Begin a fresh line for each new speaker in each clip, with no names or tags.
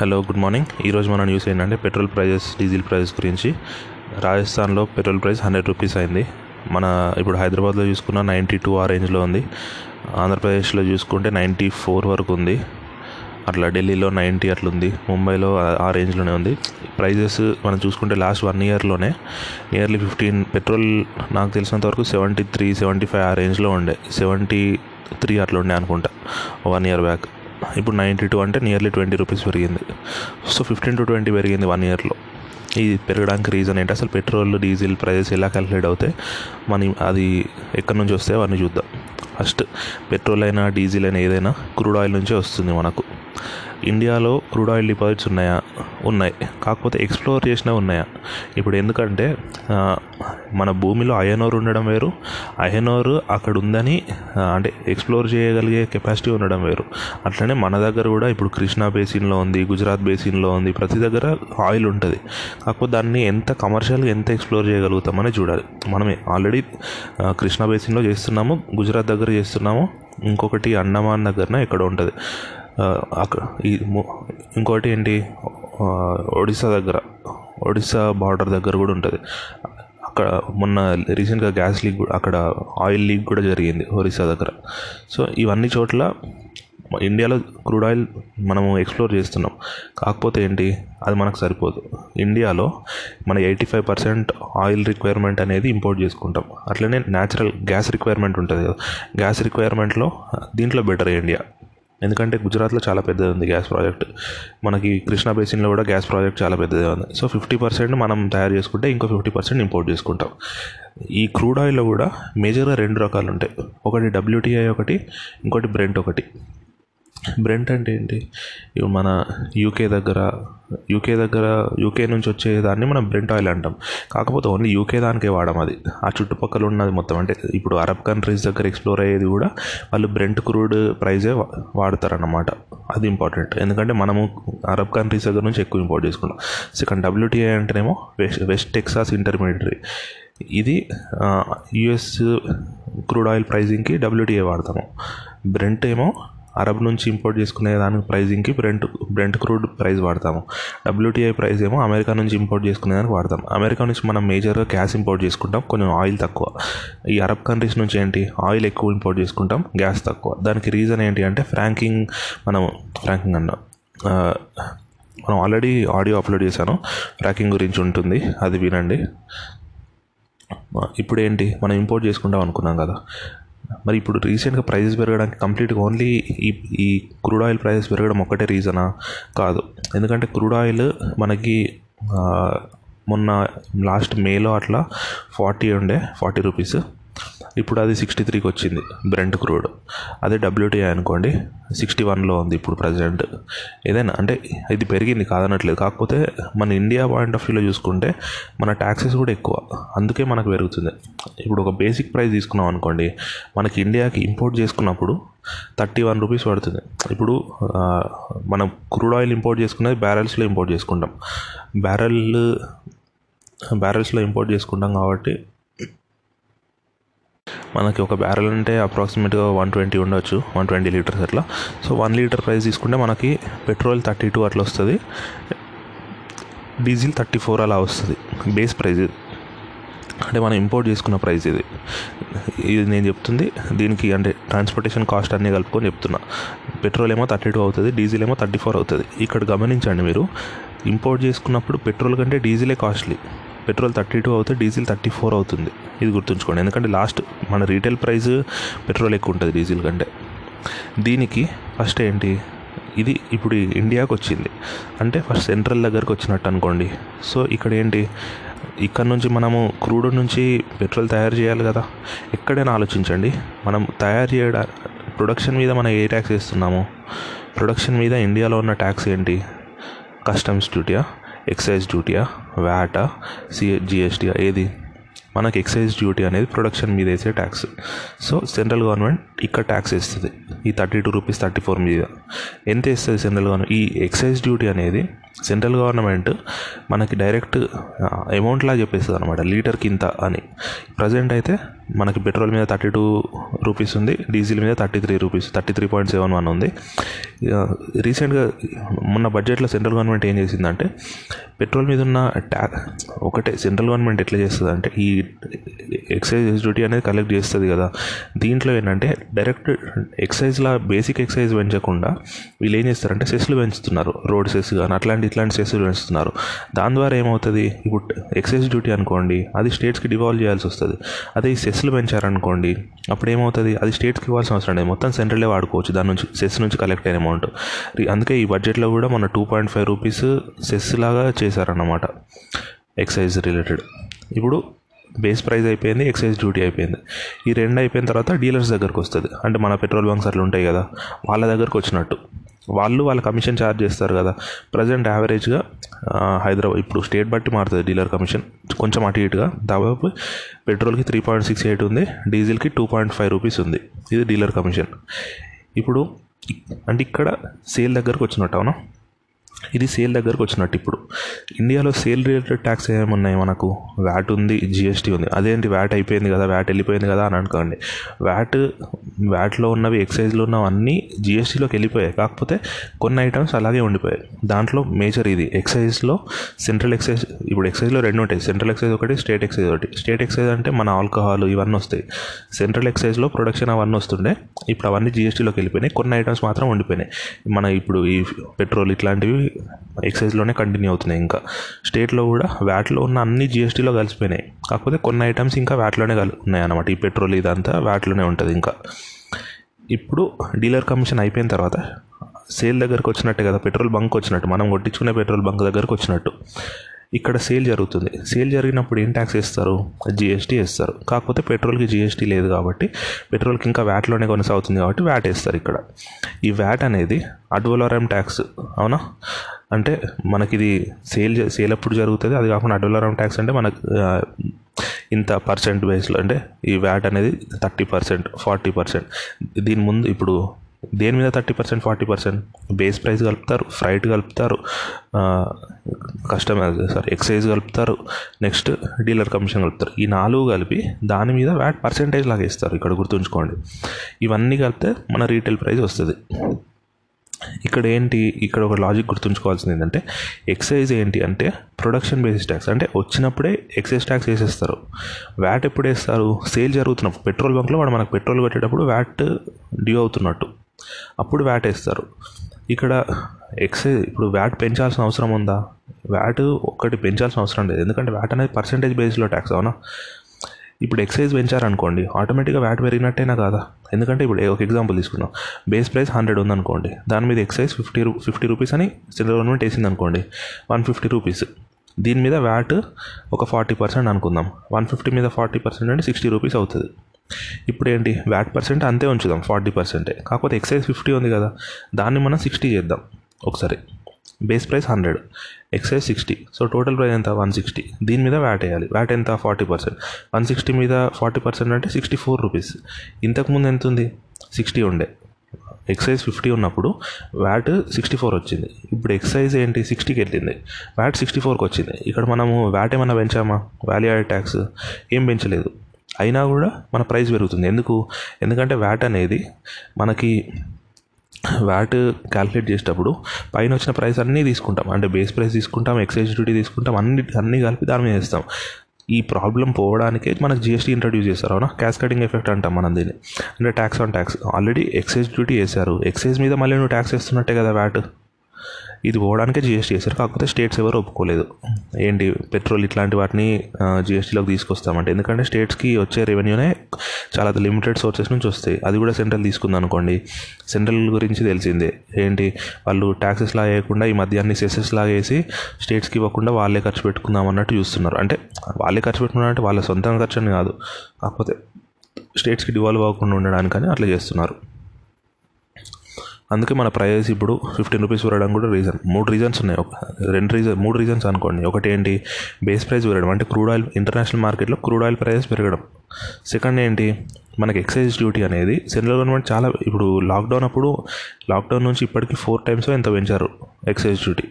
Hello good morning. ఈరోజు మన news ఏంటంటే పెట్రోల్ ప్రైజెస్ డీజిల్ ప్రైజెస్ గురించి. రాజస్థాన్లో పెట్రోల్ ప్రైస్ హండ్రెడ్ రూపీస్ అయింది. మన ఇప్పుడు హైదరాబాద్లో చూసుకున్న నైంటీ టూ ఆ రేంజ్లో ఉంది. ఆంధ్రప్రదేశ్లో చూసుకుంటే నైంటీ ఫోర్ వరకు ఉంది. అట్లా ఢిల్లీలో నైంటీ అట్లా ఉంది ముంబైలో ఆ- రేంజ్లోనే ఉంది. ప్రైజెస్ మనం చూసుకుంటే లాస్ట్ వన్ ఇయర్లోనే నియర్లీ ఫిఫ్టీన్ పెట్రోల్ నాకు తెలిసినంత వరకు సెవెంటీ త్రీ సెవెంటీ ఫైవ్ ఆ రేంజ్లో ఉండే. సెవెంటీ త్రీ అట్లా ఉండే అనుకుంటా. One year back. ఇప్పుడు నైంటీ టూ అంటే నియర్లీ ట్వంటీ రూపీస్ పెరిగింది. సో ఫిఫ్టీన్ టు ట్వంటీ పెరిగింది వన్ ఇయర్లో. ఇది పెరగడానికి రీజన్ ఏంటి? అసలు పెట్రోల్ డీజిల్ ప్రైజెస్ ఎలా క్యాలిక్యులేట్ అవుతాయి? మన అది ఎక్కడి నుంచి వస్తే అవన్నీ చూద్దాం. ఫస్ట్ పెట్రోల్ అయినా డీజిల్ అయినా ఏదైనా క్రూడ్ ఆయిల్ నుంచే వస్తుంది మనకు. ఇండియాలో క్రూడ్ ఆయిల్ డిపాజిట్స్ ఉన్నాయా? ఉన్నాయి. కాకపోతే ఎక్స్ప్లోర్ చేసినా ఉన్నాయా? ఇప్పుడు ఎందుకంటే మన భూమిలో అయనోర్ ఉండడం వేరు. అయనోర్ అక్కడ ఉందని అంటే ఎక్స్ప్లోర్ చేయగలిగే కెపాసిటీ ఉండడం వేరు. అట్లనే మన దగ్గర కూడా ఇప్పుడు కృష్ణా బేసిన్లో ఉంది గుజరాత్ బేసిన్లో ఉంది ప్రతి దగ్గర ఆయిల్ ఉంటుంది. కాకపోతే దాన్ని ఎంత కమర్షియల్గా ఎంత ఎక్స్ప్లోర్ చేయగలుగుతామని చూడాలి. మనమే ఆల్రెడీ కృష్ణా బేసిన్లో చేస్తున్నాము గుజరాత్ దగ్గర చేస్తున్నాము. ఇంకొకటి అండమాన్ దగ్గరన ఎక్కడ ఉంటుంది. ఇంకోటి ఏంటి? ఒడిస్సా దగ్గర ఒడిస్సా బార్డర్ దగ్గర కూడా ఉంటుంది. అక్కడ మొన్న రీసెంట్గా గ్యాస్ లీక్ కూడా అక్కడ ఆయిల్ లీక్ కూడా జరిగింది ఒరిస్సా దగ్గర. సో ఇవన్నీ చోట్ల ఇండియాలో క్రూడ్ ఆయిల్ మనము ఎక్స్ప్లోర్ చేస్తున్నాం. కాకపోతే ఏంటి? అది మనకు సరిపోదు. ఇండియాలో మన eighty five percent oil requirement అనేది ఇంపోర్ట్ చేసుకుంటాం. అట్లనే న్యాచురల్ గ్యాస్ రిక్వైర్మెంట్ ఉంటుంది కదా గ్యాస్ రిక్వైర్మెంట్లో దీంట్లో బెటర్ ఇండియా. ఎందుకంటే గుజరాత్లో చాలా పెద్దది ఉంది గ్యాస్ ప్రాజెక్ట్. మనకి కృష్ణా బేసిన్లో కూడా గ్యాస్ ప్రాజెక్ట్ చాలా పెద్దది ఉంది. సో ఫిఫ్టీ పర్సెంట్ మనం తయారు చేసుకుంటే ఇంకో ఫిఫ్టీ పర్సెంట్ ఇంపోర్ట్ చేసుకుంటాం. ఈ క్రూడ్ ఆయిల్లో కూడా మేజర్గా రెండు రకాలు ఉంటాయి. ఒకటి డబ్ల్యూటీఐ ఒకటి ఇంకోటి బ్రెంట్ ఒకటి. బ్రెంట్ అంటే ఏంటి? ఇప్పుడు మన యూకే దగ్గర యూకే దగ్గర యూకే నుంచి వచ్చే దాన్ని మనం బ్రెంట్ ఆయిల్ అంటాం. కాకపోతే ఓన్లీ యూకే దానికే వాడడం అది. ఆ చుట్టుపక్కల ఉన్నది మొత్తం. అంటే ఇప్పుడు అరబ్ కంట్రీస్ దగ్గర ఎక్స్ప్లోర్ అయ్యేది కూడా వాళ్ళు బ్రెంట్ క్రూడ్ ప్రైజే వాడతారన్నమాట. అది ఇంపార్టెంట్. ఎందుకంటే మనము అరబ్ కంట్రీస్ దగ్గర నుంచి ఎక్కువ ఇంపోర్ట్ చేసుకుంటాం. సెకండ్ డబ్ల్యూటీఐ అంటేనేమో వెస్ట్ వెస్ట్ టెక్సాస్ ఇంటర్మీడియటరీ. ఇది యుఎస్ క్రూడ్ ఆయిల్ ప్రైజింగ్కి డబ్ల్యూటీఏ వాడతాము. బ్రెంట్ ఏమో అరబ్ నుంచి ఇంపోర్ట్ చేసుకునే దానికి ప్రైజింగ్కి బ్రెంట్ బ్రెంట్ క్రూడ్ ప్రైస్ వాడతాము. డబ్ల్యూటీఐ ప్రైస్ ఏమో అమెరికా నుంచి ఇంపోర్ట్ చేసుకునే దానికి వాడతాం. అమెరికా నుంచి మనం మేజర్గా గ్యాస్ ఇంపోర్ట్ చేసుకుంటాం. కొంచెం ఆయిల్ తక్కువ. ఈ అరబ్ కంట్రీస్ నుంచి ఏంటి? ఆయిల్ ఎక్కువ ఇంపోర్ట్ చేసుకుంటాం. గ్యాస్ తక్కువ. దానికి రీజన్ ఏంటి అంటే ఫ్రాంకింగ్ మనం ఫ్రాంకింగ్ అన్నాం మనం ఆల్రెడీ ఆడియో అప్లోడ్ చేశాను. ఫ్రాకింగ్ గురించి ఉంటుంది. అది వినండి. ఇప్పుడు ఏంటి? మనం ఇంపోర్ట్ చేసుకుంటాం అనుకున్నాం కదా. మరి ఇప్పుడు రీసెంట్గా ప్రైజెస్ పెరగడానికి కంప్లీట్గా ఓన్లీ ఈ ఈ క్రూడ్ ఆయిల్ ప్రైజెస్ పెరగడం ఒక్కటే రీజనా కాదు. ఎందుకంటే క్రూడ్ ఆయిల్ మనకి మొన్న లాస్ట్ మేలో అట్లా ఫార్టీ ఉండే ఫార్టీ రూపీస్ ఇప్పుడు అది సిక్స్టీ త్రీకి వచ్చింది బ్రెంట్ క్రూడ్ అదే డబ్ల్యూటీఐ అనుకోండి సిక్స్టీ వన్లో ఉంది ఇప్పుడు ప్రజెంట్ ఏదైనా అంటే ఇది పెరిగింది కాదనట్లేదు. కాకపోతే మన ఇండియా పాయింట్ ఆఫ్ వ్యూలో చూసుకుంటే మన ట్యాక్సెస్ కూడా ఎక్కువ. అందుకే మనకు పెరుగుతుంది. ఇప్పుడు ఒక బేసిక్ ప్రైస్ తీసుకున్నాం అనుకోండి మనకి ఇండియాకి ఇంపోర్ట్ చేసుకున్నప్పుడు థర్టీ వన్ రూపీస్ పడుతుంది. ఇప్పుడు మనం క్రూడ్ ఆయిల్ ఇంపోర్ట్ చేసుకునేది బ్యారెల్స్లో ఇంపోర్ట్ చేసుకుంటాం. బ్యారెల్ బ్యారెల్స్లో ఇంపోర్ట్ చేసుకుంటాం కాబట్టి మనకి ఒక బ్యారెల్ అంటే అప్రాక్సిమేట్గా వన్ ట్వంటీ ఉండొచ్చు వన్ ట్వంటీ లీటర్స్ అట్లా. సో వన్ లీటర్ ప్రైస్ తీసుకుంటే మనకి పెట్రోల్ థర్టీ టూ అట్లా వస్తుంది. డీజిల్ థర్టీ ఫోర్ అలా వస్తుంది బేస్ ప్రైస్ అంటే మనం ఇంపోర్ట్ చేసుకున్న ప్రైస్ ఇది. ఇది నేను చెప్తుంది దీనికి అంటే ట్రాన్స్పోర్టేషన్ కాస్ట్ అన్నీ కలుపుకొని చెప్తున్నా. పెట్రోల్ ఏమో థర్టీ టూ అవుతుంది డీజిల్ ఏమో థర్టీ ఫోర్ అవుతుంది. ఇక్కడ గమనించండి మీరు ఇంపోర్ట్ చేసుకున్నప్పుడు పెట్రోల్ కంటే డీజిలే కాస్ట్లీ పెట్రోల్ థర్టీ టూ అవుతే డీజిల్ థర్టీ ఫోర్ అవుతుంది. ఇది గుర్తుంచుకోండి. ఎందుకంటే లాస్ట్ మన రీటైల్ ప్రైస్ పెట్రోల్ ఎక్కువ ఉంటుంది డీజిల్ కంటే. దీనికి ఫస్ట్ ఏంటి? ఇది ఇప్పుడు ఇండియాకి వచ్చింది. అంటే ఫస్ట్ సెంట్రల్ దగ్గరకు వచ్చినట్టు అనుకోండి. సో ఇక్కడ ఏంటి? ఇక్కడ నుంచి మనము క్రూడ్ నుంచి పెట్రోల్ తయారు చేయాలి కదా. ఎక్కడైనా ఆలోచించండి. మనం తయారు చేయడా ప్రొడక్షన్ మీద మనం ఏ ట్యాక్స్ వేస్తున్నాము? ప్రొడక్షన్ మీద ఇండియాలో ఉన్న ట్యాక్స్ ఏంటి? కస్టమ్స్ డ్యూటీయా? ఎక్సైజ్ డ్యూటీయా వ్యాటా సిఏ జిఎస్టీయా ఏది? మనకి ఎక్సైజ్ డ్యూటీ అనేది ప్రొడక్షన్ మీద వేసే ట్యాక్స్. సో సెంట్రల్ గవర్నమెంట్ ఇక్కడ ట్యాక్స్ వేస్తుంది. ఈ thirty two rupees thirty four మీద. ఎంత వేస్తుంది సెంట్రల్ గవర్నమెంట్? ఈ ఎక్సైజ్ డ్యూటీ అనేది సెంట్రల్ గవర్నమెంట్ మనకి డైరెక్ట్ అమౌంట్లా చెప్పేస్తుంది అనమాట లీటర్కి ఇంత అని. ప్రజెంట్ అయితే మనకి పెట్రోల్ మీద థర్టీ టూ రూపీస్ ఉంది డీజిల్ మీద thirty three rupees thirty three point seven one ఉంది. రీసెంట్గా మొన్న బడ్జెట్లో సెంట్రల్ గవర్నమెంట్ ఏం చేసిందంటే పెట్రోల్ మీద ఉన్న ట్యా ఒకటే సెంట్రల్ గవర్నమెంట్ ఎట్లా చేస్తుంది అంటే ఈ ఎక్సైజ్ డ్యూటీ అనేది కలెక్ట్ చేస్తుంది కదా. దీంట్లో ఏంటంటే డైరెక్ట్ ఎక్సైజ్లా బేసిక్ ఎక్సైజ్ పెంచకుండా వీళ్ళు ఏం చేస్తారంటే సెస్లు పెంచుతున్నారు రోడ్ సెస్ కానీ అట్లాంటి ఇట్లాంటి సెస్లు పెంచుతున్నారు. దాని ద్వారా ఏమవుతుంది? ఇప్పుడు ఎక్సైజ్ డ్యూటీ అనుకోండి అది స్టేట్స్కి డివాల్వ్ చేయాల్సి వస్తుంది. అదే ఈ సెస్లు పెంచారనుకోండి అప్పుడు ఏమవుతుంది? అది స్టేట్స్కి ఇవ్వాల్సిన అవసరం లేదు. మొత్తం సెంట్రలే వాడుకోవచ్చు. దాని నుంచి సెస్ నుంచి కలెక్ట్ అయిన అమౌంట్ అందుకే ఈ బడ్జెట్లో కూడా మన two point five rupees cess లాగా చేశారన్నమాట. ఎక్సైజ్ రిలేటెడ్ ఇప్పుడు బేస్ ప్రైస్ అయిపోయింది ఎక్సైజ్ డ్యూటీ అయిపోయింది. ఈ రెండు అయిపోయిన తర్వాత డీలర్స్ దగ్గరకు వస్తుంది అంటే మన పెట్రోల్ బంక్స్ అట్లా ఉంటాయి కదా వాళ్ళ దగ్గరకు వచ్చినట్టు వాళ్ళు వాళ్ళ కమిషన్ ఛార్జ్ చేస్తారు కదా. ప్రజెంట్ యావరేజ్గా హైదరాబాద్ ఇప్పుడు స్టేట్ బట్టి మారుతుంది డీలర్ కమిషన్. కొంచెం అటు ఇటుగా. దాదాపు పెట్రోల్కి త్రీ పాయింట్ సిక్స్ ఎయిట్ ఉంది డీజిల్కి టూ పాయింట్ ఫైవ్ రూపీస్ ఉంది. ఇది డీలర్ కమిషన్. ఇప్పుడు అంటే ఇక్కడ సేల్ దగ్గరకు వచ్చినట్టు అవునా? ఇది సేల్ దగ్గరకు వచ్చినట్టు ఇప్పుడు. ఇండియాలో సేల్ రిలేటెడ్ ట్యాక్స్ ఏమున్నాయి మనకు? వ్యాట్ ఉంది జిఎస్టీ ఉంది. అదేంటి వ్యాట్ అయిపోయింది కదా వ్యాట్ వెళ్ళిపోయింది కదా అని అనుకోండి. వ్యాట్ వ్యాట్లో ఉన్నవి ఎక్సైజ్లో ఉన్నవన్నీ జిఎస్టీలోకి వెళ్ళిపోయాయి. కాకపోతే కొన్ని ఐటమ్స్ అలాగే ఉండిపోయాయి. దాంట్లో మేజర్ ఇది. ఎక్సైజ్లో సెంట్రల్ ఎక్సైజ్ ఇప్పుడు ఎక్సైజ్లో రెండు ఉంటాయి. సెంట్రల్ ఎక్సైజ్ ఒకటి స్టేట్ ఎక్సైజ్ ఒకటి. స్టేట్ ఎక్సైజ్ అంటే మన ఆల్కహాల్ ఇవన్నీ వస్తాయి. సెంట్రల్ ఎక్సైజ్లో ప్రొడక్షన్ అవన్నీ వస్తుండే. ఇప్పుడు అవన్నీ జిఎస్టీలోకి వెళ్ళిపోయినాయి. కొన్ని ఐటమ్స్ మాత్రం ఉండిపోయినాయి. మన ఇప్పుడు ఈ పెట్రోల్ ఇట్లాంటివి ఎక్సైజ్లోనే కంటిన్యూ అవుతున్నాయి ఇంకా. స్టేట్లో కూడా వ్యాట్లో ఉన్న అన్ని జిఎస్టీలో కలిసిపోయినాయి. కాకపోతే కొన్ని ఐటమ్స్ ఇంకా వ్యాట్లోనే కలి ఉన్నాయి అన్నమాట ఈ పెట్రోల్ ఇదంతా వ్యాట్లోనే ఉంటుంది ఇంకా. ఇప్పుడు డీలర్ కమిషన్ అయిపోయిన తర్వాత సేల్ దగ్గరకు వచ్చినట్టే కదా పెట్రోల్ బంక్ వచ్చినట్టు. మనం కొట్టించుకునే పెట్రోల్ బంక్ దగ్గరకు వచ్చినట్టు. ఇక్కడ సేల్ జరుగుతుంది. సేల్ జరిగినప్పుడు ఏం ట్యాక్స్ వేస్తారు? జిఎస్టీ వేస్తారు. కాకపోతే పెట్రోల్కి జిఎస్టీ లేదు కాబట్టి పెట్రోల్కి ఇంకా వ్యాట్లోనే కొనసాగుతుంది కాబట్టి వ్యాట్ వేస్తారు ఇక్కడ. ఈ వ్యాట్ అనేది అడ్వలరం ట్యాక్స్ అవునా? అంటే మనకి ఇది సేల్ సేల్ అప్పుడు జరుగుతుంది? అది కాకుండా అడ్వలరం ట్యాక్స్ అంటే మనకు ఇంత పర్సెంట్ బేస్లో అంటే ఈ వ్యాట్ అనేది థర్టీ పర్సెంట్ ఫార్టీ పర్సెంట్. దీని ముందు ఇప్పుడు దేని మీద thirty percent forty percent? Base price కలుపుతారు ఫ్రైట్ కలుపుతారు కస్టమర్ సారీ ఎక్సైజ్ కలుపుతారు నెక్స్ట్ డీలర్ కమిషన్ కలుపుతారు. ఈ నాలుగు కలిపి దాని మీద వ్యాట్ పర్సెంటేజ్ లాగా ఇస్తారు ఇక్కడ గుర్తుంచుకోండి. ఇవన్నీ కలిపితే మన రీటైల్ ప్రైస్ వస్తుంది. ఇక్కడ ఏంటి ఇక్కడ ఒక లాజిక్ గుర్తుంచుకోవాల్సింది ఏంటంటే ఎక్సైజ్ ఏంటి అంటే ప్రొడక్షన్ బేసిస్ ట్యాక్స్. అంటే వచ్చినప్పుడే ఎక్సైజ్ ట్యాక్స్ వేసేస్తారు. వ్యాట్ ఎప్పుడు వేస్తారు? సేల్ జరుగుతున్నప్పుడు. పెట్రోల్ బంక్లో వాడు మనకు పెట్రోల్ కొట్టేటప్పుడు వ్యాట్ డ్యూ అవుతున్నట్టు. అప్పుడు వ్యాట్ వేస్తారు. ఇక్కడ ఎక్సైజ్ ఇప్పుడు వ్యాట్ పెంచాల్సిన అవసరం ఉందా? వ్యాట్ ఒక్కటి పెంచాల్సిన అవసరం లేదు. ఎందుకంటే వ్యాట్ అనేది పర్సంటేజ్ బేస్లో ట్యాక్స్ అవునా? ఇప్పుడు ఎక్సైజ్ పెంచారనుకోండి ఆటోమేటిక్గా వ్యాట్ పెరిగినట్టేనా కాదా? ఎందుకంటే ఇప్పుడు ఒక ఎగ్జాంపుల్ తీసుకున్నాం బేస్ ప్రైస్ హండ్రెడ్ ఉందనుకోండి దాని మీద ఎక్సైజ్ ఫిఫ్టీ రూ ఫిఫ్టీ రూపీస్ అని సెంట్రల్ గవర్నమెంట్ వేసింది అనుకోండి వన్ ఫిఫ్టీ రూపీస్ దీని మీద వ్యాట్ ఒక ఫార్టీ పర్సెంట్ అనుకుందాం. వన్ ఫిఫ్టీ మీద ఫార్టీ పర్సెంట్ అంటే సిక్స్టీ రూపీస్ అవుతుంది. ఇప్పుడు ఏంటి వ్యాట్ పర్సెంట్ అంతే ఉంచుదాం ఫార్టీ పర్సెంటే. కాకపోతే ఎక్సైజ్ ఫిఫ్టీ ఉంది కదా దాన్ని మనం సిక్స్టీ చేద్దాం ఒకసారి. Base price hundred excise sixty. So total price ఎంత? One sixty. దీని మీద వ్యాట్ వేయాలి? వ్యాట్ ఎంత? Forty percent. వన్ సిక్స్టీ మీద ఫార్టీ పర్సెంట్ అంటే సిక్స్టీ ఫోర్ రూపీస్. ఇంతకుముందు ఎంత ఉంది? సిక్స్టీ ఉండే. ఎక్సైజ్ ఫిఫ్టీ ఉన్నప్పుడు వ్యాట్ సిక్స్టీ ఫోర్ వచ్చింది. ఇప్పుడు ఎక్సైజ్ ఏంటి? సిక్స్టీకి వెళ్ళింది. వ్యాట్ సిక్స్టీ ఫోర్కి వచ్చింది. ఇక్కడ మనము వ్యాట్ ఏమైనా పెంచామా? Value add tax. ఏం పెంచలేదు. అయినా కూడా మన ప్రైస్ పెరుగుతుంది. ఎందుకు? ఎందుకంటే వ్యాట్ అనేది మనకి వ్యాట్ క్యాలిక్యులేట్ చేసేటప్పుడు పైన వచ్చిన ప్రైస్ అన్నీ తీసుకుంటాం. అంటే బేస్ ప్రైస్ తీసుకుంటాం ఎక్సైజ్ డ్యూటీ తీసుకుంటాం అన్ని అన్నీ కలిపి దాని మీద వేస్తాం ఈ ప్రాబ్లం పోవడానికే మనకు జిఎస్టీ ఇంట్రడ్యూస్ చేస్తారు. అవునా? క్యాస్కటింగ్ ఎఫెక్ట్ అంటాం మనం దీన్ని. అంటే tax on tax already excise duty వేశారు. ఎక్సైజ్ మీద మళ్ళీ నువ్వు ట్యాక్స్ వేస్తున్నట్టే కదా వ్యాట్? ఇది పోవడానికే జిఎస్టీ చేశారు. కాకపోతే స్టేట్స్ ఎవరు ఒప్పుకోలేదు. ఏంటి? పెట్రోల్ ఇట్లాంటి వాటిని జిఎస్టీలోకి తీసుకొస్తామంటే. ఎందుకంటే స్టేట్స్కి వచ్చే రెవెన్యూనే చాలా లిమిటెడ్ సోర్సెస్ నుంచి వస్తాయి. అది కూడా సెంట్రల్ తీసుకుంది అనుకోండి. సెంట్రల్ గురించి తెలిసిందే. ఏంటి? వాళ్ళు ట్యాక్సెస్ లాగా వేయకుండా ఈ మధ్యాన్ని సెసెస్ లాగా వేసి స్టేట్స్కి ఇవ్వకుండా వాళ్ళే ఖర్చు పెట్టుకుందాం అన్నట్టు చూస్తున్నారు. అంటే వాళ్ళే ఖర్చు పెట్టుకున్నారు అంటే వాళ్ళ సొంతంగా ఖర్చు అని కాదు. కాకపోతే స్టేట్స్కి డివాల్వ్ అవ్వకుండా ఉండడానికని అట్లా చేస్తున్నారు. అందుకే మన ప్రైజెస్ ఇప్పుడు ఫిఫ్టీన్ రూపీస్ పెరగడం కూడా రీజన్ మూడు రీజన్స్ ఉన్నాయి. ఒక రెండు రీజన్ మూడు రీజన్స్ అనుకోండి. ఒకటి ఏంటి బేస్ ప్రైస్ పెరగడం అంటే క్రూడ్ ఆయిల్ ఇంటర్నేషనల్ మార్కెట్లో క్రూడ్ ఆయిల్ ప్రైస్ పెరగడం. సెకండ్ ఏంటి? మనకి ఎక్సైజ్ డ్యూటీ అనేది సెంట్రల్ గవర్నమెంట్ చాలా ఇప్పుడు లాక్డౌన్ అప్పుడు లాక్డౌన్ నుంచి ఇప్పటికీ ఫోర్ టైమ్స్ ఎంత పెంచారు ఎక్సైజ్ డ్యూటీ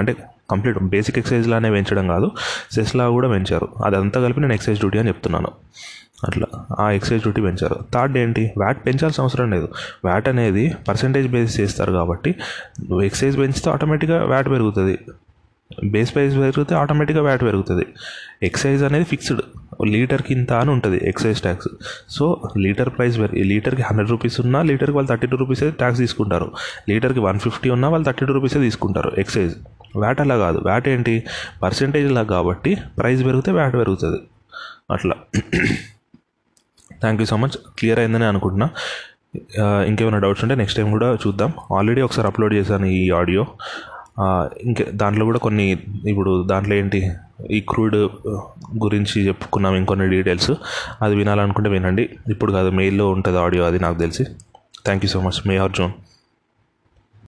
అంటే కంప్లీట్ బేసిక్ ఎక్సైజ్ లానే పెంచడం కాదు. సెస్లా కూడా పెంచారు. అదంతా కలిపి నేను ఎక్సైజ్ డ్యూటీ అని చెప్తున్నాను. అట్లా ఆ ఎక్సైజ్ డ్యూటీ పెంచారు. థర్డ్ ఏంటి? వ్యాట్ పెంచాల్సిన అవసరం లేదు. వ్యాట్ అనేది పర్సంటేజ్ బేస్ చేస్తారు కాబట్టి ఎక్సైజ్ పెంచితే ఆటోమేటిక్గా వ్యాట్ పెరుగుతుంది. బేస్ ప్రైస్ పెరిగితే ఆటోమేటిక్గా వ్యాట్ పెరుగుతుంది. ఎక్సైజ్ అనేది ఫిక్స్డ్ లీటర్కి ఇంత అని ఉంటుంది excise tax. So litre price పెరిగి లీటర్కి హండ్రెడ్ రూపీస్ ఉన్నా లీటర్కి వాళ్ళు థర్టీ టూ రూపీసే ట్యాక్స్ తీసుకుంటారు. లీటర్కి వన్ ఫిఫ్టీ ఉన్నా వాళ్ళు థర్టీ టూ రూపీసే తీసుకుంటారు ఎక్సైజ్. వ్యాట్ అలా కాదు. వ్యాట్ ఏంటి? పర్సంటేజ్ లాగా కాబట్టి ప్రైస్ పెరిగితే వ్యాట్ పెరుగుతుంది. అట్లా. Thank you so much clear అయిందని అనుకుంటున్నా. ఇంకేమైనా డౌట్స్ ఉంటే నెక్స్ట్ టైం కూడా చూద్దాం. ఆల్రెడీ ఒకసారి అప్లోడ్ చేశాను ఈ ఆడియో ఇంకా ఇంకే దాంట్లో కూడా కొన్ని ఇప్పుడు దాంట్లో ఏంటి ఈ క్రూడ్ గురించి చెప్పుకున్నాం ఇంకొన్ని డీటెయిల్స్ అది వినాలనుకుంటే వినండి. ఇప్పుడు కాదు మెయిల్లో ఉంటుంది ఆడియో అది నాకు తెలిసి. థ్యాంక్ యూ సో మచ్ మే ఆర్ జోన్